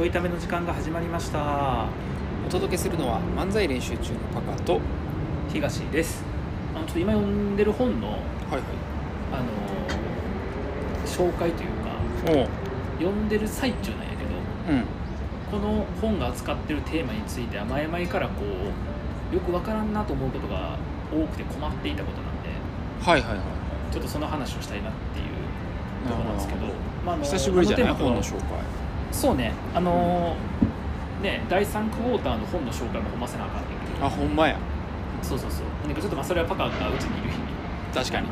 ちょいための時間が始まりました。お届けするのは漫才練習中のパカとはい東です。あのちょっと今読んでる本のはいあの紹介というか読んでる最中なんやけどうん。この本が扱ってるテーマについては前々からこうよくわからんなと思うことが多くて困っていたことなんではいはいはい。ちょっとその話をしたいなっていうところなんですけどまああの久しぶりじゃない？本の紹介そうね。あのね第3クォーターの本の紹介もほんませなあかんねんけど。あほんまや。そうそうそう。なんかちょっとまあそれはパカがうちにいる。日に確かに。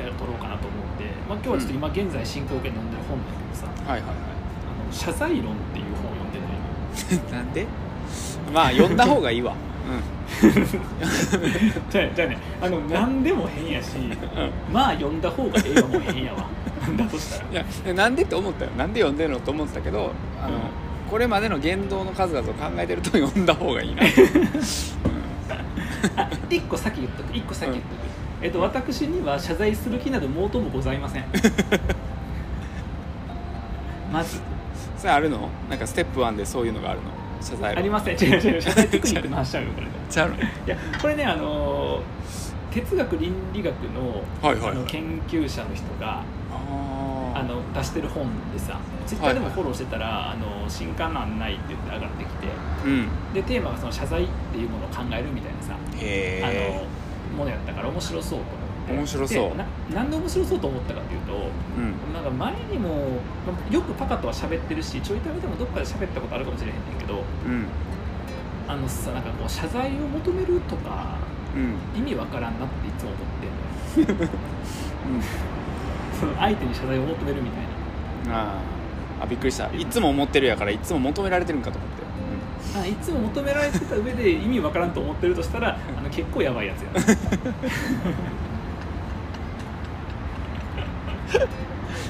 やる撮ろうかなと思って、まあ、今日はちょっと今現在進行形で読んでる本だけどさ「はいはいはあの謝罪論」っていう本を読んでるの なんで？まあ読んだ方がいいわ。じゃあじゃあね。あの何でも変やしまあ読んだ方がええわもう変やわだとしたらいやなんでって思ったよ。なんで読んでるのと思ってたけどあの、うん。これまでの言動の数々を考えてると読んだ方がいいな。あ一個先言っとく。一個先言っとく、えっと私には謝罪する気など毛頭もございません。まず。それあるの？なんかステップ1でそういうのがあるの？謝罪ありません。違う違う謝罪テクニックの話しちゃうよこれちゃうの？いやこれねあのー哲学倫理学の,、はいはいはい。研究者の人があの出してる本でさツイッターでもフォローしてたら「あの新刊案内」って言って上がってきてうん。でテーマがその謝罪っていうものを考えるみたいなさへあえのものやったから面白そうと思って。面白そう。でななんで面白そうと思ったかっていうとうん。なんか前にもまあよくパカとは喋ってるしちょいためでもどっかで喋ったことあるかもしれへんねんけどうん。あのさなんかこう謝罪を求めるとかうん。意味わからんなっていつも思ってんのよ その相手に謝罪を求めるみたいな。あー。あびっくりした。いつも思ってるやからいつも求められてるんかと思って、あいつも求められてた上で意味わからんと思ってるとしたらあの結構やばいやつや。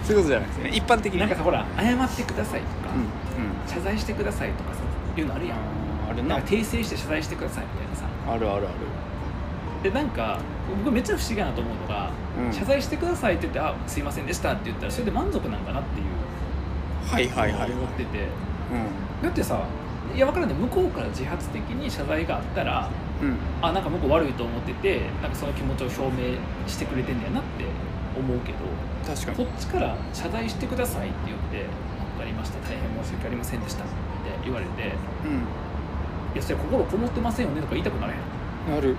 そういうことじゃないですね。一般的になんかさほら謝ってくださいとか、うんうん。謝罪してくださいとかさいうのあるやん。あるな。んなか訂正して謝罪してくださいみたいなさ。あるあるある。でなんか僕めっちゃ不思議やなと思うのが、うん。謝罪してくださいって言って「あすいませんでした」って言ったらそれで満足なんかなっていうはいはいはい。はい思ってて。うだってさいや分からんね向こうから自発的に謝罪があったらんうん。あなんか向こう悪いと思っててなんかその気持ちを表明してくれてんだよなって思うけど確かに。こっちから謝罪してくださいって言って「分かりました。大変申し訳ありませんでした」って言われて「うん。いやそれ心こもってませんよね」とか言いたくなれへん。なる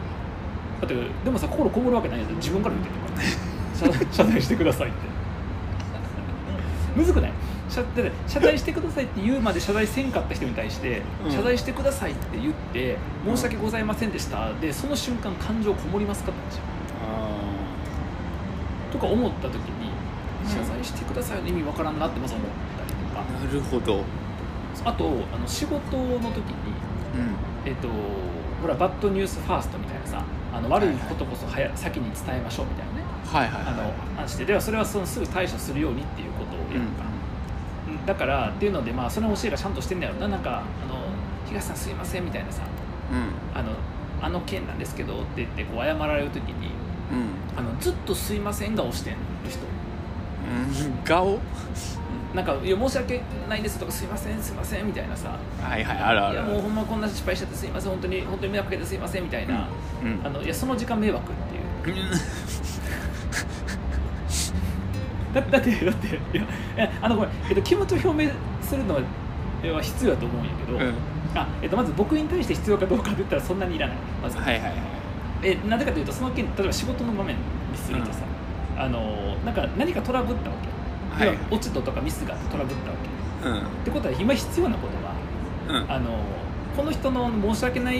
だってでもさ心こもるわけないやつ自分から言ってるから謝謝罪してくださいって。むずくない？謝だって謝罪してくださいって言うまで謝罪せんかった人に対して、うん。謝罪してくださいって言って申し訳ございませんでした。でその瞬間感情こもりますかって話。あとか思った時にうん。謝罪してくださいの意味わからんなってまず思ったりとか。ーなるほど。あとあの仕事の時にうん。えっとほらバッドニュースファーストみたいなさあの悪いことこそ早先に伝えましょうみたいなねはいはいあのはい。話してで。はそれはそのすぐ対処するようにっていうことをやるか、うんだからっていうのでまあその教えがちゃんとしてんだよな。なんかあの東さんすいませんみたいなさうん。あのあの件なんですけどって言ってこう謝られる時にうん。あのずっとすいません顔してんる人。うん。顔？なんかいや申し訳ないですとかすいませんすいませんみたいなさ。はいはいあるある。いやもうほんまこんな失敗しちゃってすいません本当に本当に迷惑かけてすいませんみたいな、うんあのいやその時間迷惑っていう。だだってだっていやいやあのごめん、えっと、気持ちを表明するのはは必要だと思うんやけど、うん。あえっと、まず僕に対して必要かどうかって言ったらそんなにいらない。まず、はいはいはい。えなぜかというとその件例えば仕事の場面にするとさ、あのなんか何かトラブったわけ、はい。落ち度とかミスがトラブったわけ。うん。ってことは今必要なことはうん。あのこの人の申し訳ない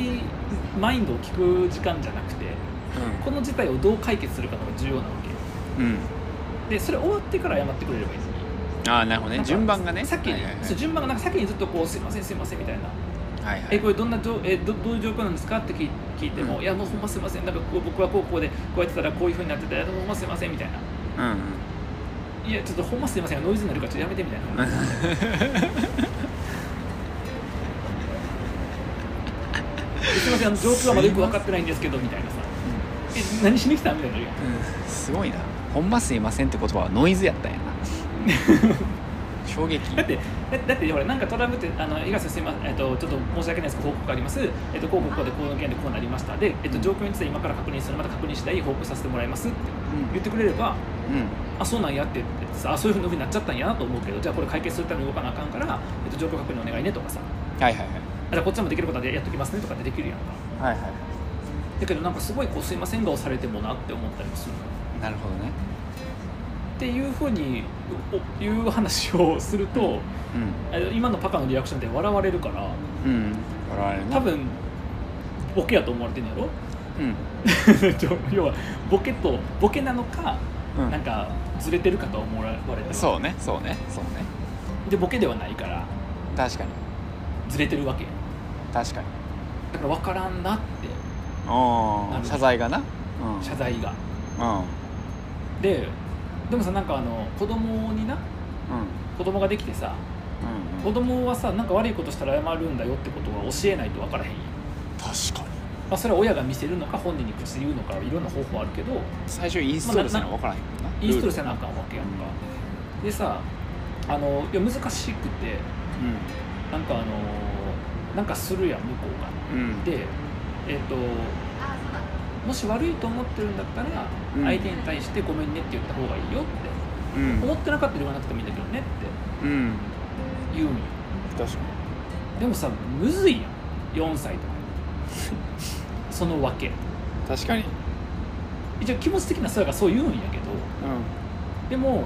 マインドを聞く時間じゃなくてこの事態をどう解決するかのが重要なわけ。うん。うんでそれ終わってから謝ってくれればいいのに。ああなるほどね。順番がね。先に、はいはいはい。そう順番がなんか先にずっとこう「すいませんすいません」みたいな。はいはい。えこれどんな状えどどういう状況なんですかって聞い聞いても、うん。いやもうほんますいませんなんかこう僕はこうこうでこうやってたらこういうふうになっててほんますいませんみたいな。うんうんいやちょっとほんますいませんノイズになるからちょっとやめてみたいな。すいませんあの状況はまだよく分かってないんですけどみたいなさ。え何しに来たみたいなうん。すごいな。ほんますいませんって言葉はノイズやったんやな。衝撃。だってだだってほらなんかトラブルってあの東さんすいません、えっと、ちょっと申し訳ないですけど報告あります、えっと、こうこうこうでこの件でこうなりました。で、えっと、状況について今から確認する。また確認次第報告させてもらいますってうん。言ってくれればうんあそうなんやってってさあそういうふうになっちゃったんやなと思うけどじゃあこれ解決するために動かなあかんから、えっと、状況確認お願いねとかさ。はいはいはい。あじゃあこっちでもできることでやっときますねとかってできるやんか。はいはいだけどなんかすごいこうすいません顔されてもなって思ったりもするなるほどね。っていうふうにおいう話をすると、うん。今のパカのリアクションで笑われるからうん。笑われるな多分ボケやと思われてんやろ？うん。要はボケとボケなのか、うん。なんかずれてるかと思われてるそうねそうねそうね。でボケではないから。確かに。ずれてるわけ。確かに。だから分からんなって。謝罪がな。うん。謝罪が。うん。ででもさなんかあの子供になうん。子供ができてさうん子供はさなんか悪いことしたら謝るんだよってことは教えないと分からへんやん、確かにまあ、それは親が見せるのか本人に口で言うのかいろんな方法あるけど。最初インストールせな分からへんもんなインストールなあかんわけやんか。でさあのいや難しくて。ーなんかあのなんかするやん向こうが。うん。うんでえっ、ともし悪いと思ってるんだったらうん。相手に対してごめんねって言った方がいいよって、うん。思ってなかったら言わなくてもいいんだけどねって。うん。言うんよ。確かでもさむずいやん。4歳とかそのわけ。に確かに。一応気持ち的なそうやからそう言うんやけど。うでも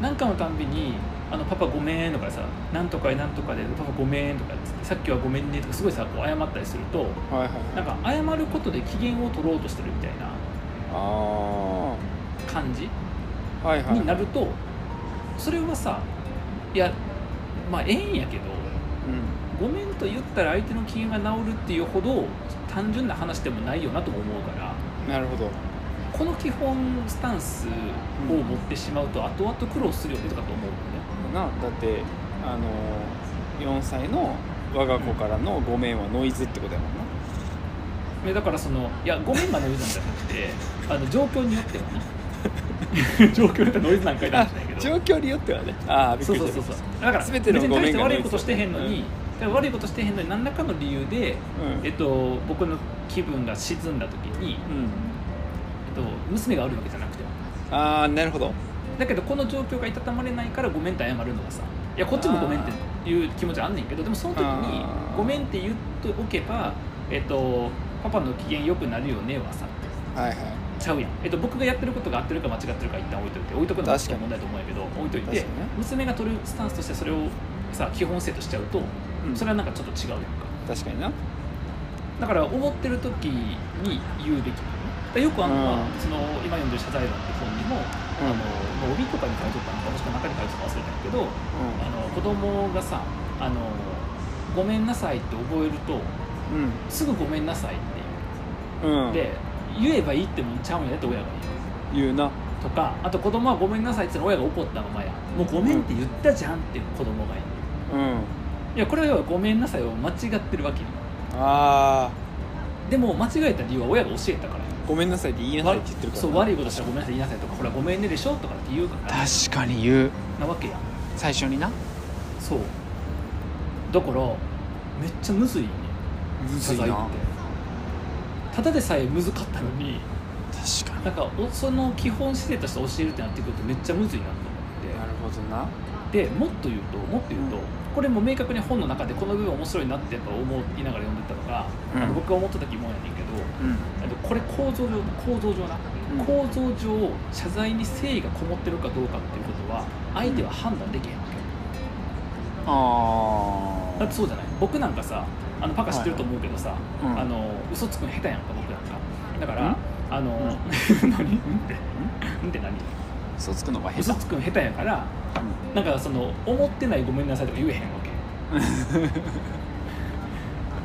何かのたんびに「あのパパごめん」とかさ「なんとかなんとかでパパごめん」とかっつって「さっきはごめんね」とかすごいさこう謝ったりするとんはいはい。なんか謝ることで機嫌を取ろうとしてるみたいなあ感じあはいはい。になるとそれはさいやまあええんやけどうん。ごめんと言ったら相手の機嫌が治るっていうほど単純な話でもないよなとも思うからなるほど。この基本スタンスを持ってしまうと後々苦労するよねとかと思うのね。なだってあの4歳の我が子からの「ごめん」はノイズってことやもんな。えだからそのいやごめんがノイズなんじゃなくて あの状況によってはね。状況によってはノイズなんかいなんじゃないけど。状況によってはね。ああびっくりした。そうそうそうだから全てのごめんがノイズ悪いことしてへんのに、だから悪いことしてへんのに何らかの理由で、うん。えっと、僕の気分が沈んだ時に、うん。えっと、娘があるわけじゃなくて。ああなるほど。だけどこの状況がいたたまれないからごめんって謝るのがさいやこっちもごめんっていう気持ちはあんねんけどでもその時にごめんって言っておけば、えっと、パパの機嫌良くなるよねはさはいはい。ちゃうやん、えっと、僕がやってることが合ってるか間違ってるか一旦置いといて置いとくのが確かに。問題だと思うんやけど置いといてね。娘が取るスタンスとしてそれをさ基本性としちゃうと、うん。それはなんかちょっと違うやんか。確かにな。だから思ってる時に言うべきなの。よくあるのは、うん。その今読んでる謝罪論って本にも、あのまあ帯とかに書いとったのかもしくは中に書いとったか忘れたんやけど、あの子供がさあの「ごめんなさい」って覚えるとうん。すぐ「ごめんなさい」って言う。うん。うんで言えばいいってもんちゃうんやねって親が言う。言うな。とかあと子供はごめんなさいって言ったら親が怒ったままやもうごめんって言ったじゃんっていう子供がいる。うんいやこれは要はごめんなさいを間違ってるわけよ。ああでも間違えた理由は親が教えたから。ごめんなさい。って言いなさいって言ってるからそう悪いことしたらごめんなさい言いなさいとかほらごめんねでしょとかって言うから。確かに言う。なわけやん。最初になそう。だからめっちゃむずいね。む謝罪って。ただでさえむずかったのに。確かに。なんかおその基本姿勢として教えるってなってくるとめっちゃむずいなと思って。なるほどな。でもっと言うともっと言うと、うんこれも明確に本の中でこの部分面白いなってやっぱ思いながら読んでたのが、うん。あの僕が思ってた疑問やねんけどうん。これ構造上構造上な、うん。構造上謝罪に誠意がこもってるかどうかっていうことは相手は判断できへんわけ、あだってそうじゃない？僕なんかさあのパカ知ってると思うけどさ、はいはい。うん。あの嘘つくの下手やんか僕なんか。だから、うん。あの、うん。何？うん？ってうん？って何？嘘つくのが下手。嘘つくの下手やからなんかその思ってないごめんなさいとか言えへんわけ。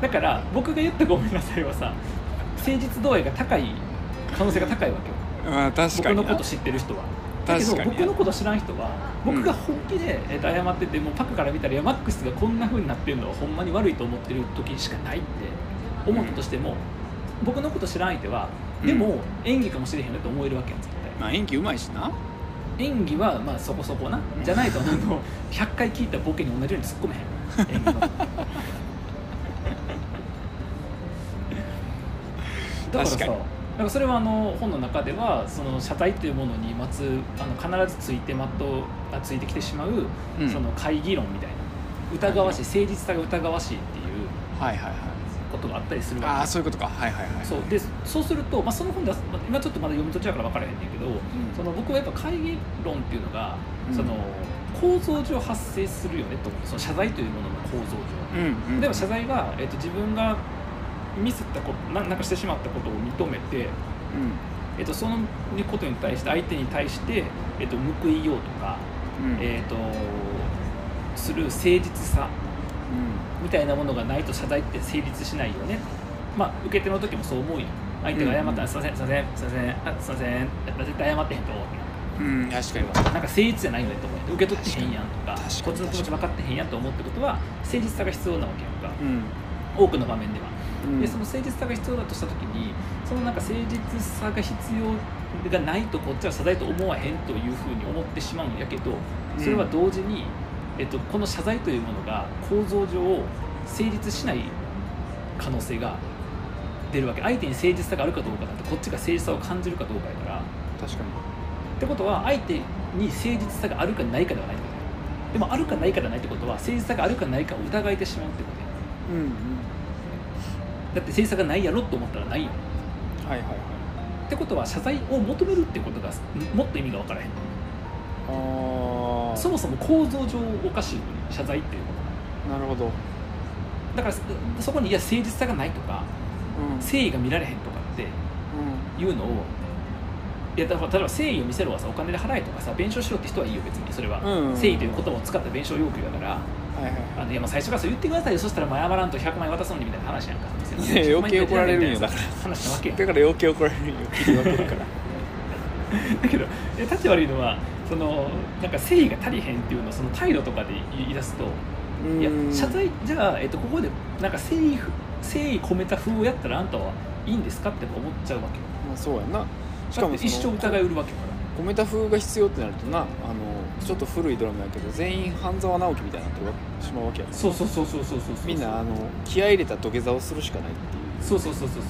だから僕が言ったごめんなさいはさ誠実度合いが高い可能性が高いわけよ。あ確かにな。僕のこと知ってる人は。だけど確かに僕のこと知らん人は僕が本気で、えーと謝っててもうパクから見たらいやマックスがこんな風になってるのはほんまに悪いと思ってる時しかないって思ったとしても、僕のこと知らん相手はでも演技かもしれへんよって思えるわけやん絶対。まあ演技うまいしな演技はまあそこそこなじゃないとあの100回聞いたボケに同じように突っ込めへん。演技の。だからさ確かになんかそれはあの本の中ではその謝罪というものにまつあの必ずついてまとあついてきてしまう、うん。その会議論みたいな。疑わしい。誠実さが疑わしいっていう。はいはいはいことがあったりするわけ。ああそういうことか。はいはいはいそう。でそうすると、まあ、その本ではまあ今ちょっとまだ読み途中だから分からへんねんけど、その僕はやっぱ会議論っていうのが、うん。その構造上発生するよねと。思うその謝罪というものの構造上、うんうん例えば謝罪が、えっと自分がミスったことななんかしてしまったことを認めて、うん。えっとそのことに対して相手に対して、えっと報いようとか、うん。えっとする誠実さみたいなものがないと謝罪って成立しないよね。まあ受け手の時もそう思うよ。相手が謝ったら、うんすいません。すいませんすいませんあすいませんやっぱ絶対謝ってへんとう。んうん確かに。なんか誠実じゃないよねと思う。受け取ってへんやんとかこっちの気持ち分かってへんやんと思うってことは誠実さが必要なわけやんか。うん。多くの場面では、うん。でその誠実さが必要だとした時にそのなんか誠実さが必要がないとこっちは謝罪と思わへんというふうに思ってしまうんやけどそれは同時に、えっと、この謝罪というものが構造上成立しない可能性が出るわけ。相手に誠実さがあるかどうかなんてこっちが誠実さを感じるかどうかやから。確かに。ってことは相手に誠実さがあるかないかではないってこと。やでもあるかないかではないってことは誠実さがあるかないかを疑えてしまうってことや。うんうん。だって誠実さがないやろと思ったらないよはいはいはい。ってことは謝罪を求めるってことがもっと意味が分からへん。ああそもそも構造上おかしいのに謝罪っていうものがなるほど。だからそそこにいや誠実さがないとかうん。誠意が見られへんとかっていうのをいやだから例えば誠意を見せろはさお金で払えとかさ弁償しろって人はいいよ別にそれは、うんうん誠意という言葉を使った弁償要求だからはいはいあのいや最初からそう言ってくださいよ。そしたら謝らんと100万円渡すのにみたいな話やんか。いや余計怒られるんよだから。話なわけやん。だから余計怒られるよ切り分けるから。だけどえ立ち悪いのはそのなんか誠意が足りへんっていうのをその態度とかで言い出すといやうん謝罪じゃあ、えっと、ここでなんか誠意誠意込めた風をやったらあんたはいいんですかって思っちゃうわけ。まあそうやな。しだかも一生疑い売るわけやから。コメタ風が必要ってなるとなあのちょっと古いドラマやけど全員半沢直樹みたいになってしまうわけやそうそうそうそうそうそうそう。みんなあの気合い入れた土下座をするしかないっていう。そうそうそうそうそう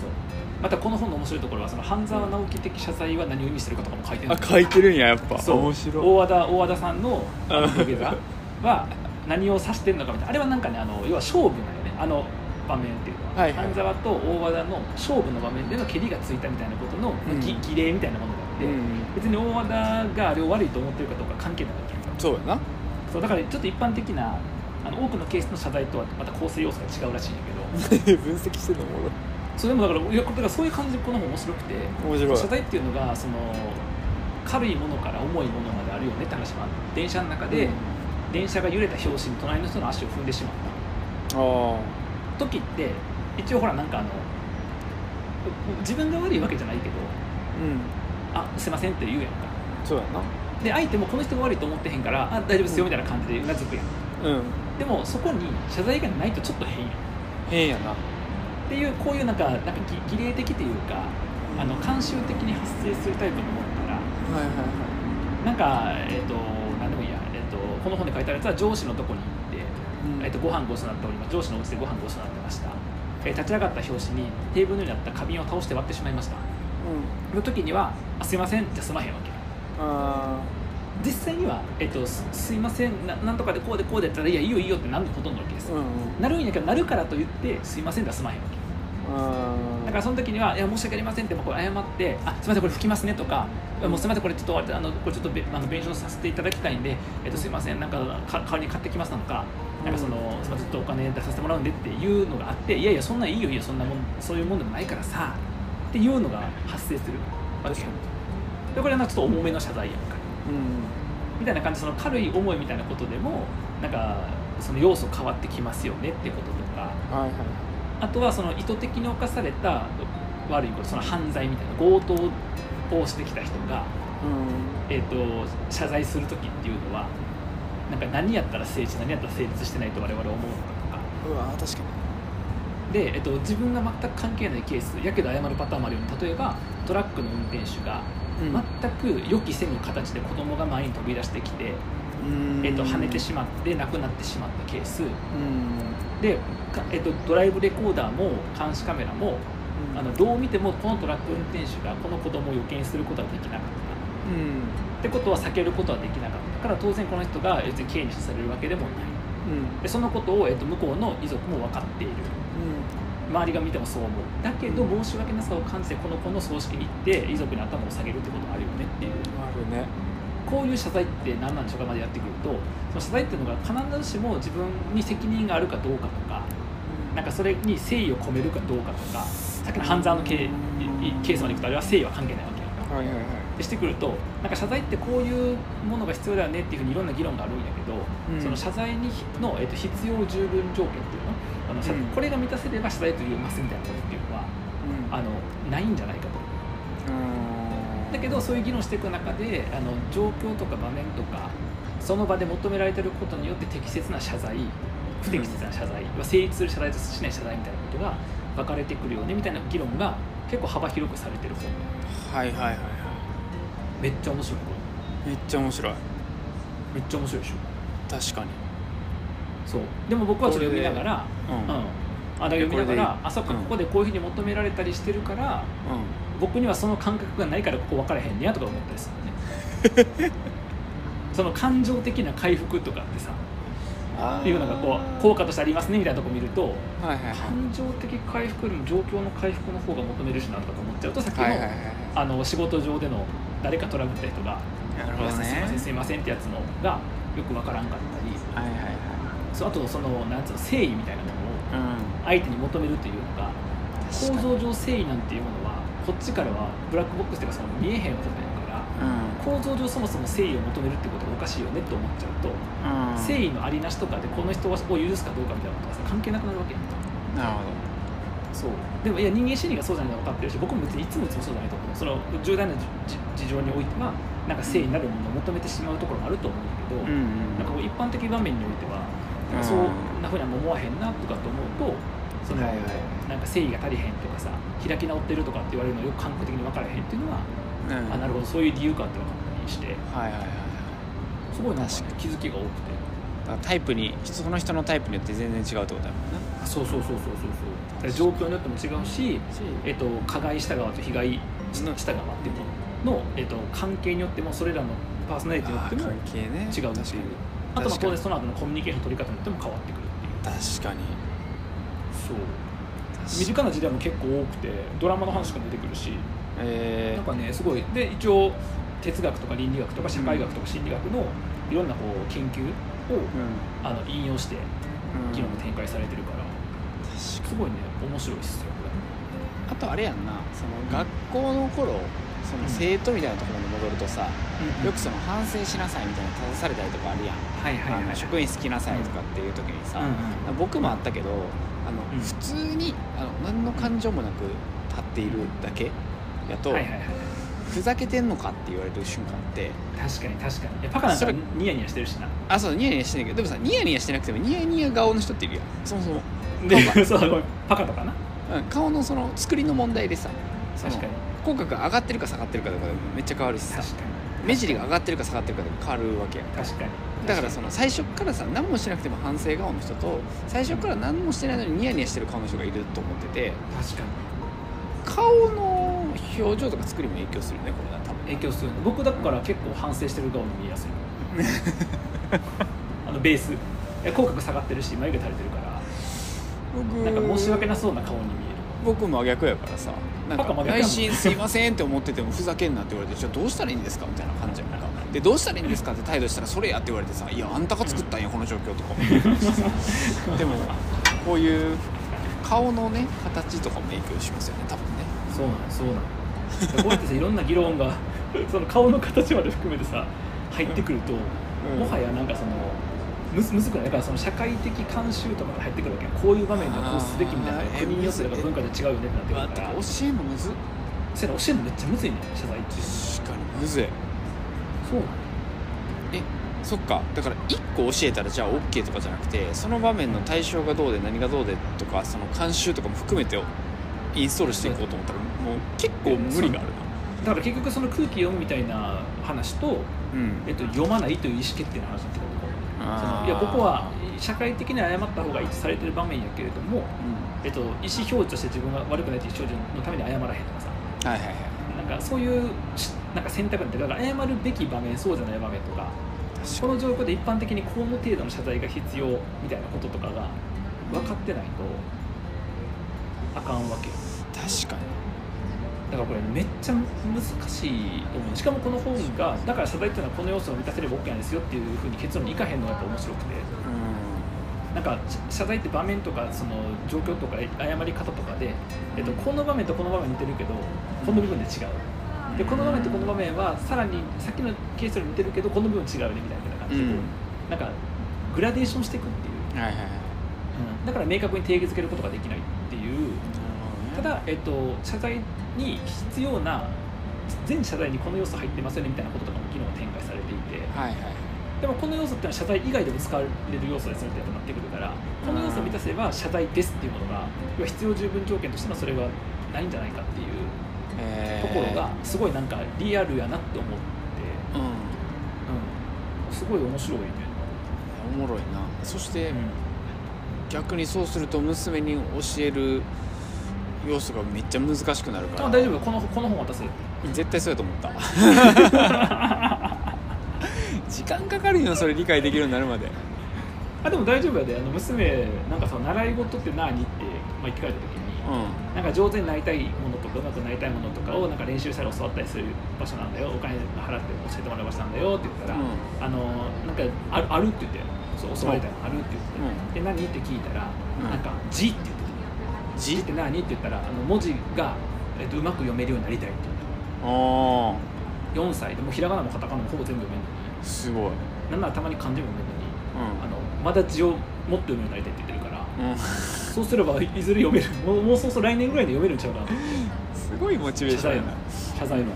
またこの本の面白いところはその半沢直樹的謝罪は何を意味してるかとかも書いてるあ書いてるんややっぱ。そう。面白い。大和田大和田さんのあの土下座は何を指してるのかみたいな。あれはなんかねあの要は勝負なんよね。あの場面っていうのは、はいはい。半沢と大和田の勝負の場面での蹴りがついたみたいなことの、うん。ぎ儀礼みたいなものがあって、うん別に大和田があれを悪いと思ってるかどうか関係ないわけやんか。そうやな。そうだからちょっと一般的なあの多くのケースの謝罪とはまた構成要素が違うらしいんやけど。分析してるのおもろいそれでもだからいやだからそういう感じでこの本面白くて面白い。謝罪っていうのがその軽いものから重いものまであるよねって話もあって電車の中で、電車が揺れた拍子に隣の人の足を踏んでしまった。あ時って一応ほらなんかあの自分が悪いわけじゃないけどあうん。あすいませんって言うやんか。そうやな。で相手もこの人が悪いと思ってへんからあ大丈夫ですよみたいな感じでうなずくやん。うん。でもそこに謝罪がないとちょっと変やん。変やなっていうこういうなんかなんかぎ儀礼的というかあの慣習的に発生するタイプのものからはいはいはなんかえっ、と何でもいいや、えっとこの本で書いてあるやつは上司のとこに行って、いうん。えっとご飯ごちそうになっております。上司のお家でご飯ごちそうになってました、えー立ち上がった拍子にテーブルにあった花瓶を倒して割ってしまいました。うん。の時には「あすいません」じゃ済まへんわけ。あ実際には、えっとすすいませんななんとかでこうでこうでやったら「いやいいよいいよ」ってなんのほとんどのわけです、ーうんうん。なるんやけどなるからといって「すいません」では済まへんわけ。あだからその時には「いや申し訳ありません」ってもうこれ謝って「あすみませんこれ拭きますね」とか「もうすみませんこれちょっとあのこれちょっとべあの弁償させていただきたいんで、えっとすみませんなんかか代わりに買ってきます」なのか「なんかそのすみませんちょっとお金出させてもらうんで」っていうのがあって「いやいやそんなんいいよいいよそんなもんそういうもんでもないからさ」っていうのが発生するわけよ。でこれはなんかちょっと重めの謝罪やみたいな感じでその軽い思いみたいなことでもなんかその要素変わってきますよねってこととかはいはいあとはその意図的に犯された悪いことその犯罪みたいな強盗をしてきた人が、うん。えー、と謝罪する時っていうのはなんか何やったら成立何やったら成立してないと我々は思うのかとか。うわ確かで、えー、と自分が全く関係ないケースやけど謝るパターンもあるように例えばトラックの運転手が、うん全く予期せぬ形で子供が前に飛び出してきて、うん。えっと跳ねてしまって亡くなってしまったケース。うん。で、かえっとドライブレコーダーも監視カメラもあのどう見てもこのトラック運転手がこの子供を予見することはできなかった。うん。ってことは避けることはできなかったから当然この人が別に刑に処されるわけでもない。うん。でそのことを、えっと、向こうの遺族も分かっている周りが見てもそう思う。だけど申し訳なさを感じてこの子の葬式に行って遺族に頭を下げるってこともあるよねっていう。あるね。こういう謝罪って何なんでしょうかまでやってくると。その謝罪っていうのが必ずしも自分に責任があるかどうかとかなんかそれに誠意を込めるかどうかとかさっきの半沢のケースまでいくとあれは誠意は関係ないわけやんかはいはいはい。でしてくるとなんか謝罪ってこういうものが必要だよねっていうふうにいろんな議論があるんやけど、うん。その謝罪にの、えっと、必要十分条件っていうの？あの、さうん。これが満たせれば謝罪と言えますみたいなことっていうのはあのないんじゃないかと。うんだけどそういう議論していく中であの状況とか場面とかその場で求められてることによって適切な謝罪不適切な謝罪、成立する謝罪としない謝罪みたいなことが分かれてくるよねみたいな議論が結構幅広くされてる本。はいはいはいはめっちゃ面白いいめっちゃ面白い。めっちゃ面白いでしょ。確かにそう。でも僕はそれを読みながらうん。うん、あだ読みながらあそっかうん。ここでこういうふうに求められたりしてるから、僕にはその感覚がないからここ分からへんねやとか思ったりするよね。その感情的な回復とかってさうんいうのがこう効果としてありますねみたいなとこ見るとはいはいはい。感情的回復よりも状況の回復の方が求めるしなとかと思っちゃうとさっきの,、あの仕事上での誰かトラブった人がなるほどすいませんねすいませんってやつのがよく分からんかったり。はいはいはいあとそのなんつうの誠意みたいなものをうん。相手に求めるというのが構確かに。造上誠意なんていうものはこっちからはブラックボックスっていうかその見えへんことやからうん。構造上そもそも誠意を求めるってことがおかしいよねって思っちゃうとうん。誠意のありなしとかでこの人を許すかどうかみたいなことがさ関係なくなるわけやんかなるほそう。でもいや人間心理がそうじゃないのは分かってるし僕も別にいつもいつもそうじゃないと思う。その重大な事情においてはなんか誠意なるものを求めてしまうところもあると思うんだけど、どうん。なんかこう一般的場面においてはそんなふうには思わへんなとかと思うとその、はいはい。なんか誠意が足りへんとかさ開き直ってるとかって言われるのよく感覚的に分からへんっていうのは、うん。あなるほど。そういう理由かって分かったりして。はいはいはいすごいなんか,、確か気づきが多くて。タイプにその人のタイプによって全然違うってことだもんな。そうそうそうそうそうそう。状況によっても違うし、えっと加害した側と被害した側っていうのの、えっと関係によってもそれらのパーソナリティによっても違うっていうあとまあ当然その後のコミュニケーションの取り方によっても変わってくるっていう。確かに。そう。身近な事例も結構多くてドラマの話とかも出てくるし。えなんかねすごい。で一応哲学とか倫理学とか社会学とか心理学のいろんなこう研究をーうん。あの引用してうん。議論も展開されてるから。確すごいね面白いっすよこあとあれやんな。その学校の頃その生徒みたいなところに戻るとさ、れよくその反省しなさいみたいなの正されたりとかあるやん、はいはいはい。職員好きなさいとかっていう時にさ、うんうん僕もあったけどあの、うん。普通にあの何の感情もなく立っているだけやと、はいはいはいふざけてんのかって言われる瞬間って確かに確かに。いやパカなんかニヤニヤしてるしな。あそうニヤニヤしてんけどでもさニヤニヤしてなくてもニヤニヤ顔の人っているやん。そもそもで そうパカとかな。うん顔のその作りの問題でさ確かに口角が上がってるか下がってるかとかでもめっちゃ変わるしさ。目尻が上がってるか下がってるかでも変わるわけやん。確かに。だからその最初からさ何もしなくても反省顔の人と最初から何もしてないのにニヤニヤしてる顔の人がいると思ってて確かに。顔の表情とか作りも影響するねこれは多分。影響するの僕だから結構反省してる顔に見えやすい。あのベース。口角下がってるし眉毛垂れてるから。僕なんか申し訳なそうな顔に見える。僕真逆やからさなんか内心すいませんって思っててもふざけんなって言われてじゃあどうしたらいいんですか？みたいな感じやんか。でどうしたらいいんですか？って態度したらそれやって言われてさいやあんたが作ったんやこの状況とか でもこういう顔のね形とかも影響しますよね多分ね。そうなのそうなのこうやってさいろんな議論が その顔の形まで含めてさ入ってくると、うん。もはやなんかそのむずむずくない。だからその社会的慣習とかが入ってくるわけ。やこういう場面ではこうすべきみたいな。国によってとか文化で違うよねってなってくるから。教えんのむず？っそれ教えるのめっちゃむずいね謝罪って。確かにむずい。そうなの。えそっか。だから1個教えたらじゃあ OK とかじゃなくてその場面の対象がどうで何がどうでとかその慣習とかも含めてインストールしていこうと思ったらもう結構無理があるな。だから結局その空気読むみたいな話と、うん。えっと、読まないという意思決定の話になってくるいやここは社会的に謝った方がいいとされてる場面やけれども、えっと、意思表示として自分が悪くないという表示のために謝らへんとかさ。はいはいはい。なんかそういうしなんか選択なんてだから謝るべき場面そうじゃない場面とかこの状況で一般的にこの程度の謝罪が必要みたいなこととかが分かってないとあかんわけよ。確かにだからこれめっちゃ難しいと思う。しかもこの本がだから謝罪っていうのはこの要素を満たせれば OK なんですよっていうふうに結論にいかへんのがやっぱ面白くて。なんか謝罪って場面とかその状況とか謝り方とかで、えっと、この場面とこの場面似てるけどこの部分で違う。でこの場面とこの場面はさらにさっきのケースより似てるけどこの部分違うねみたいな感じで、うん。なんかグラデーションしていくっていう、はいはいはい。だから明確に定義づけることができないっていう。ただ、えっと、謝罪に必要な全謝罪にこの要素入ってますよねみたいなこととかも機能が展開されていて。はいはいでもこの要素っていうのは謝罪以外でも使われる要素ですよってなってくるからこの要素を満たせば謝罪ですっていうものが要は必要十分条件としてのそれはないんじゃないかっていうえー。ところがすごいなんかリアルやなって思って、うん。うん、すごい面白いね、おもろいな。そして、うん。逆にそうすると娘に教える要素がめっちゃ難しくなるから。あ大丈夫？このこの本渡す絶対そうやと思った。時間かかるよそれ理解できるようになるまで。あでも大丈夫やで。あの娘なんかさ習い事って何って、まあ、聞かれた時にうなんか上手になりたいものとかうまくなりたいものとかをなんか練習したり教わったりする場所なんだよ。お金払って教えてもらう場所なんだよって言ったら、うん。あのなんかあるあるって言って。そう教わりたいの。あるって言って、で何って聞いたら、うん。なんか「字」って言ってた「字」って何？って言ったらあの文字が、えっと、うまく読めるようになりたいって言って4歳でもうひらがなもカタカナもほぼ全部読めるのに。あすごい。なんならたまに漢字も読めるのに。うあのまだ字をもっと読めるようになりたいって言ってるから。ん、うん、そうすればいずれ読める。もうもうそうそう来年ぐらいで読めるんちゃうかな。すごいモチベーションやな。謝罪の、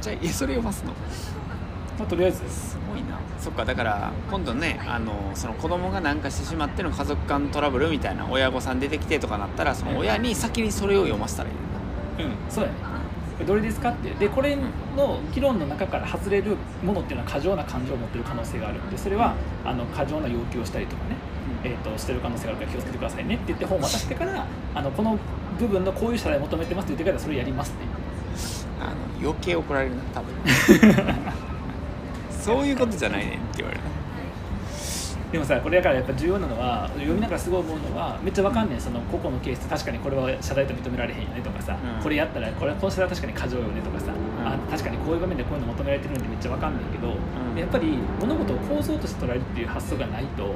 じゃあえそれ読ますの？まあ、とりあえず。すごいな。そっかだから今度ねあのその子供が何かしてしまっての家族間トラブルみたいな親御さん出てきてとかなったらその親に先にそれを読ませたらいいうんそうやね。これどれですかって。でこれの議論の中から外れるものっていうのは過剰な感情を持ってる可能性があるんでそれはあの過剰な要求をしたりとかね、えー、としてる可能性があるから気をつけてくださいねって言って本を渡してからあのこの部分のこういう謝罪を求めてますって言ってからそれやりますっていう。あの余計怒られるな多分 そういうことじゃないねんって言われる。でもさこれだからやっぱ重要なのは読みながらすごい思うのはめっちゃわかんねんその個々のケース確かにこれは謝罪と認められへんよねとかさ、うん。これやったらこれこの謝罪は確かに過剰よねとかさ、ん。あ確かにこういう場面でこういうの求められてるんでめっちゃわかんないけど、んやっぱり物事を構造として捉えるっていう発想がないとう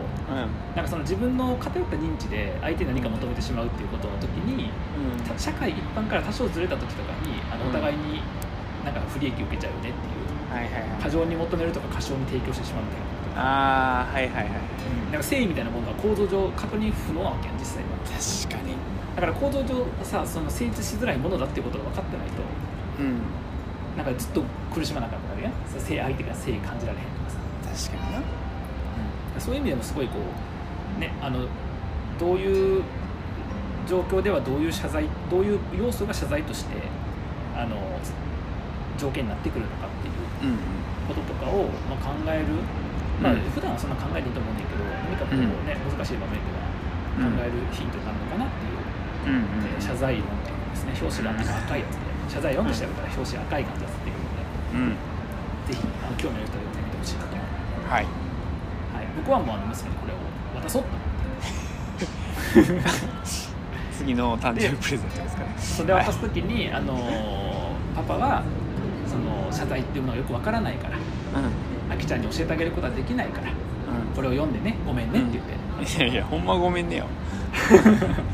なんかその自分の偏った認知で相手に何か求めてしまうっていうことの時に社会一般から多少ずれた時とかにあのうんお互いになんか不利益を受けちゃうよねっていうはいはいはい。過剰に求めるとか過小に提供してしまうみたいな。ああはいはいはい。うんなんか誠意みたいなものは構造上確認不能なわけやん実際は。確かに。だから構造上さその成立しづらいものだっていうことが分かってないとうん。なんかずっと苦しまなかったなるやん。そう性相手が性感じられへんとかさ、確かにな。そういう意味でもすごいこうねあのどういう状況ではどういう謝罪どういう要素が謝罪としてあの条件になってくるのかっていううんこととかを、まあ、考える、まあうん。普段はそんな考えていいと思うんだけど何かこうね、難しい場面では考えるヒントになるのかなっていう、えー謝罪論っていうのですね表紙がなんか赤いやつで。謝罪論と調べたら表紙赤い感じだっていうのうん。でぜひあの興味ある人は読んでみてほしいなと、ははい。い、僕はもうあの娘にこれを渡そうと思って 次の誕生日プレゼントですかね。それで渡す時に、あのーパパは謝罪っていうものがよくわからないからうん。あきちゃんに教えてあげることはできないからうん。これを読んでねごめんねって言って、いやいやほんまごめんねよ